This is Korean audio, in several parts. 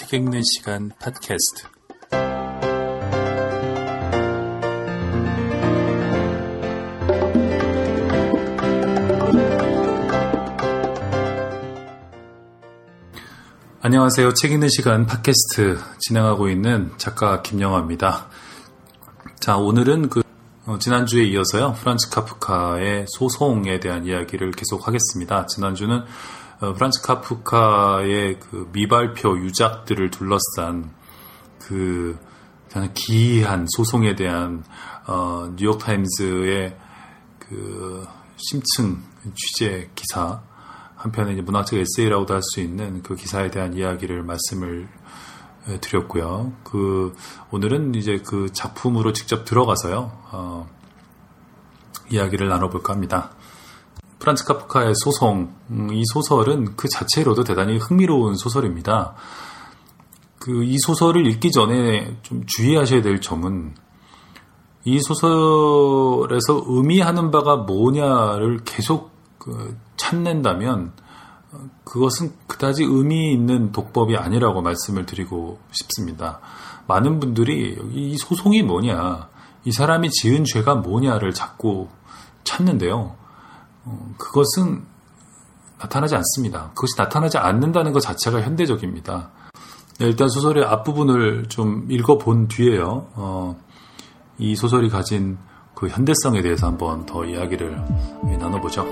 책 읽는 시간 팟캐스트. 안녕하세요. 책 읽는 시간 팟캐스트 진행하고 있는 작가 김영화입니다. 자, 오늘은 그 어, 지난주에 이어서요. 프란츠 카프카의 소송에 대한 이야기를 계속 하겠습니다. 지난주는 어, 프란츠 카프카의 그 미발표 유작들을 둘러싼 그 기이한 소송에 대한 어, 뉴욕 타임즈의 그 심층 취재 기사 한편의 이제 문학적 에세이라고도 할 수 있는 그 기사에 대한 이야기를 말씀을 드렸고요. 그 오늘은 이제 그 작품으로 직접 들어가서요 어, 이야기를 나눠볼까 합니다. 프란츠 카프카의 소송, 음, 이 소설은 그 자체로도 대단히 흥미로운 소설입니다. 그 이 소설을 읽기 전에 좀 주의하셔야 될 점은 이 소설에서 의미하는 바가 뭐냐를 계속 그 찾는다면 그것은 그다지 의미 있는 독법이 아니라고 말씀을 드리고 싶습니다. 많은 분들이 이 소송이 뭐냐, 이 사람이 지은 죄가 뭐냐를 자꾸 찾는데요. 어, 그것은 나타나지 않습니다. 그것이 나타나지 않는다는 것 자체가 현대적입니다. 네, 일단 소설의 앞부분을 좀 읽어본 뒤에요. 어, 이 소설이 가진 그 현대성에 대해서 한번 더 이야기를 나눠보죠.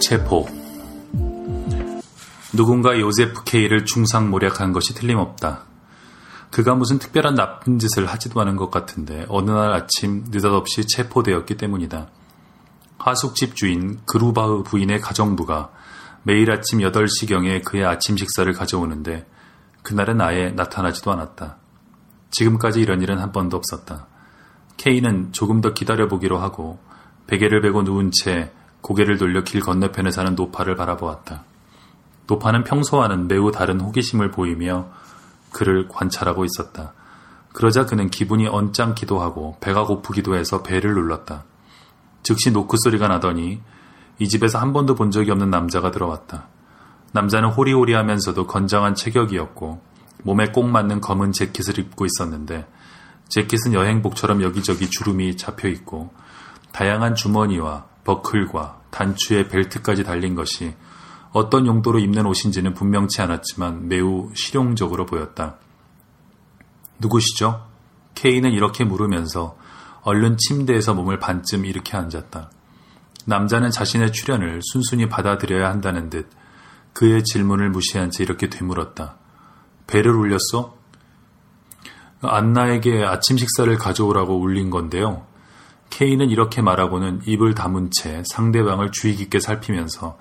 체포 누군가 요제프 K를 중상모략한 것이 틀림없다. 그가 무슨 특별한 나쁜 짓을 하지도 않은 것 같은데 어느 날 아침 느닷없이 체포되었기 때문이다. 하숙집 주인 그루바흐 부인의 가정부가 매일 아침 8시경에 그의 아침 식사를 가져오는데 그날은 아예 나타나지도 않았다. 지금까지 이런 일은 한 번도 없었다. K는 조금 더 기다려보기로 하고 베개를 베고 누운 채 고개를 돌려 길 건너편에 사는 노파를 바라보았다. 노파는 평소와는 매우 다른 호기심을 보이며 그를 관찰하고 있었다. 그러자 그는 기분이 언짢기도 하고 배가 고프기도 해서 배를 눌렀다. 즉시 노크 소리가 나더니 이 집에서 한 번도 본 적이 없는 남자가 들어왔다. 남자는 호리호리하면서도 건장한 체격이었고 몸에 꼭 맞는 검은 재킷을 입고 있었는데 재킷은 여행복처럼 여기저기 주름이 잡혀 있고 다양한 주머니와 버클과 단추의 벨트까지 달린 것이 어떤 용도로 입는 옷인지는 분명치 않았지만 매우 실용적으로 보였다. 누구시죠? 케이는 이렇게 물으면서 얼른 침대에서 몸을 반쯤 일으켜 앉았다. 남자는 자신의 출연을 순순히 받아들여야 한다는 듯 그의 질문을 무시한 채 이렇게 되물었다. 배를 울렸어? 안나에게 아침 식사를 가져오라고 울린 건데요. 케이는 이렇게 말하고는 입을 다문 채 상대방을 주의 깊게 살피면서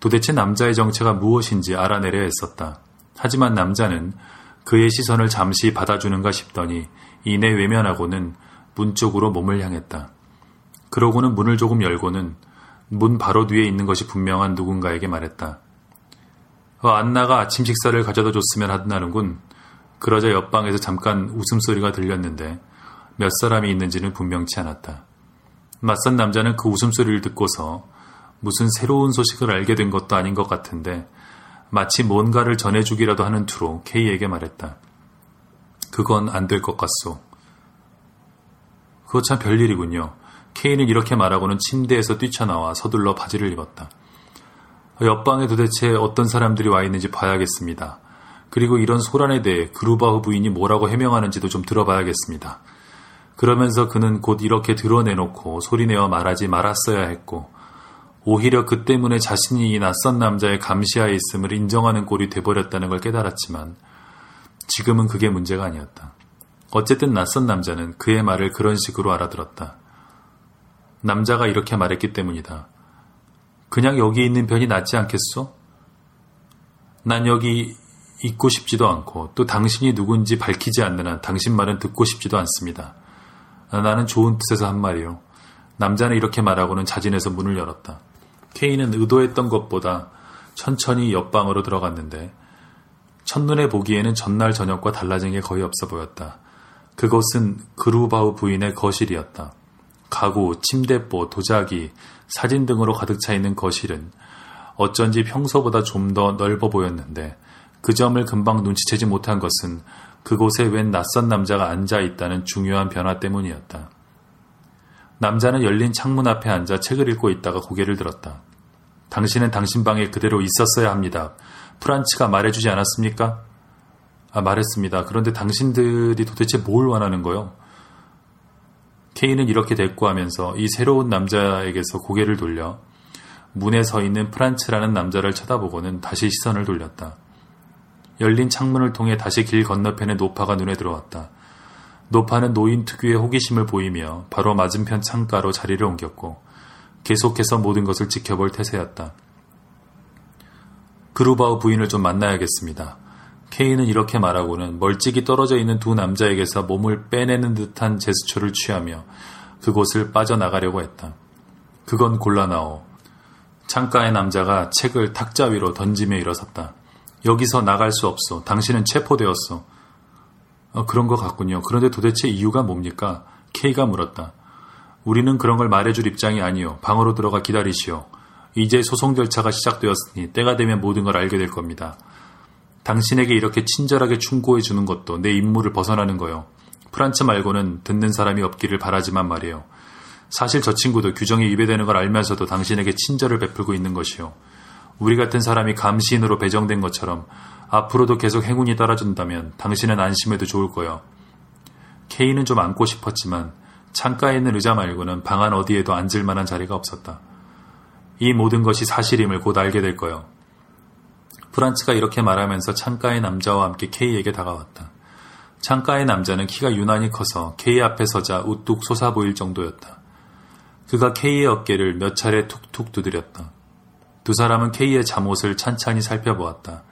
도대체 남자의 정체가 무엇인지 알아내려 했었다. 하지만 남자는 그의 시선을 잠시 받아주는가 싶더니 이내 외면하고는 문 쪽으로 몸을 향했다. 그러고는 문을 조금 열고는 문 바로 뒤에 있는 것이 분명한 누군가에게 말했다. 어, 안나가 아침 식사를 가져다 줬으면 한다는군. 그러자 옆방에서 잠깐 웃음소리가 들렸는데 몇 사람이 있는지는 분명치 않았다. 낯선 남자는 그 웃음소리를 듣고서 무슨 새로운 소식을 알게 된 것도 아닌 것 같은데 마치 뭔가를 전해주기라도 하는 투로 K에게 말했다. 그건 안 될 것 같소. 그거 참 별일이군요. K는 이렇게 말하고는 침대에서 뛰쳐나와 서둘러 바지를 입었다. 옆방에 도대체 어떤 사람들이 와 있는지 봐야겠습니다. 그리고 이런 소란에 대해 그루바흐 부인이 뭐라고 해명하는지도 좀 들어봐야겠습니다. 그러면서 그는 곧 이렇게 드러내놓고 소리내어 말하지 말았어야 했고, 오히려 그 때문에 자신이 이 낯선 남자의 감시하에 있음을 인정하는 꼴이 돼버렸다는 걸 깨달았지만, 지금은 그게 문제가 아니었다. 어쨌든 낯선 남자는 그의 말을 그런 식으로 알아들었다. 남자가 이렇게 말했기 때문이다. 그냥 여기 있는 편이 낫지 않겠소? 난 여기 있고 싶지도 않고 또 당신이 누군지 밝히지 않는 한 당신 말은 듣고 싶지도 않습니다. 나는 좋은 뜻에서 한 말이요. 남자는 이렇게 말하고는 자진해서 문을 열었다. 케이는 의도했던 것보다 천천히 옆방으로 들어갔는데 첫눈에 보기에는 전날 저녁과 달라진 게 거의 없어 보였다. 그곳은 그루바우 부인의 거실이었다. 가구, 침대보, 도자기, 사진 등으로 가득 차 있는 거실은 어쩐지 평소보다 좀 더 넓어 보였는데 그 점을 금방 눈치채지 못한 것은 그곳에 웬 낯선 남자가 앉아 있다는 중요한 변화 때문이었다. 남자는 열린 창문 앞에 앉아 책을 읽고 있다가 고개를 들었다. 당신은 당신 방에 그대로 있었어야 합니다. 프란츠가 말해주지 않았습니까? 아, 말했습니다. 그런데 당신들이 도대체 뭘 원하는 거요? 케이는 이렇게 대꾸하면서 이 새로운 남자에게서 고개를 돌려 문에 서 있는 프란츠라는 남자를 쳐다보고는 다시 시선을 돌렸다. 열린 창문을 통해 다시 길 건너편의 노파가 눈에 들어왔다. 노파는 노인 특유의 호기심을 보이며 바로 맞은편 창가로 자리를 옮겼고 계속해서 모든 것을 지켜볼 태세였다. 그루바우 부인을 좀 만나야겠습니다. 케이는 이렇게 말하고는 멀찍이 떨어져 있는 두 남자에게서 몸을 빼내는 듯한 제스처를 취하며 그곳을 빠져나가려고 했다. 그건 곤란하오. 창가의 남자가 책을 탁자 위로 던지며 일어섰다. 여기서 나갈 수 없어. 당신은 체포되었어. 어, 그런 것 같군요. 그런데 도대체 이유가 뭡니까? 케이가 물었다. 우리는 그런 걸 말해줄 입장이 아니요. 방으로 들어가 기다리시오. 이제 소송 절차가 시작되었으니 때가 되면 모든 걸 알게 될 겁니다. 당신에게 이렇게 친절하게 충고해 주는 것도 내 임무를 벗어나는 거요. 프란츠 말고는 듣는 사람이 없기를 바라지만 말이에요. 사실 저 친구도 규정에 위배되는 걸 알면서도 당신에게 친절을 베풀고 있는 것이요. 우리 같은 사람이 감시인으로 배정된 것처럼 앞으로도 계속 행운이 따라준다면 당신은 안심해도 좋을 거요. 케이는 좀 앉고 싶었지만 창가에 있는 의자 말고는 방 안 어디에도 앉을 만한 자리가 없었다. 이 모든 것이 사실임을 곧 알게 될 거요. 프란츠가 이렇게 말하면서 창가의 남자와 함께 케이에게 다가왔다. 창가의 남자는 키가 유난히 커서 케이 앞에 서자 우뚝 솟아 보일 정도였다. 그가 케이의 어깨를 몇 차례 툭툭 두드렸다. 두 사람은 케이의 잠옷을 찬찬히 살펴보았다.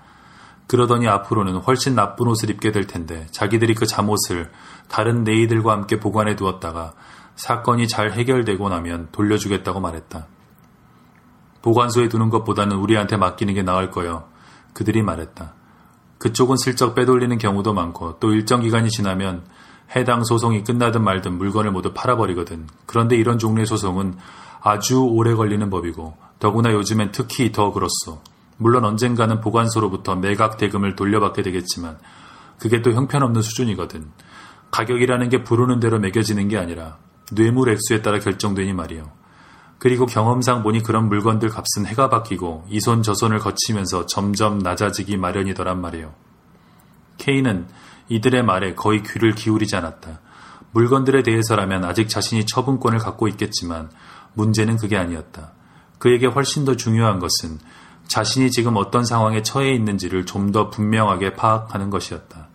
그러더니 앞으로는 훨씬 나쁜 옷을 입게 될 텐데 자기들이 그 잠옷을 다른 네이들과 함께 보관해 두었다가 사건이 잘 해결되고 나면 돌려주겠다고 말했다. 보관소에 두는 것보다는 우리한테 맡기는 게 나을 거요. 그들이 말했다. 그쪽은 슬쩍 빼돌리는 경우도 많고 또 일정 기간이 지나면 해당 소송이 끝나든 말든 물건을 모두 팔아버리거든. 그런데 이런 종류의 소송은 아주 오래 걸리는 법이고 더구나 요즘엔 특히 더 그렇소. 물론 언젠가는 보관소로부터 매각 대금을 돌려받게 되겠지만 그게 또 형편없는 수준이거든. 가격이라는 게 부르는 대로 매겨지는 게 아니라 뇌물 액수에 따라 결정되니 말이요. 그리고 경험상 보니 그런 물건들 값은 해가 바뀌고 이 손 저 손을 거치면서 점점 낮아지기 마련이더란 말이요. 케이는 이들의 말에 거의 귀를 기울이지 않았다. 물건들에 대해서라면 아직 자신이 처분권을 갖고 있겠지만 문제는 그게 아니었다. 그에게 훨씬 더 중요한 것은 자신이 지금 어떤 상황에 처해 있는지를 좀 더 분명하게 파악하는 것이었다.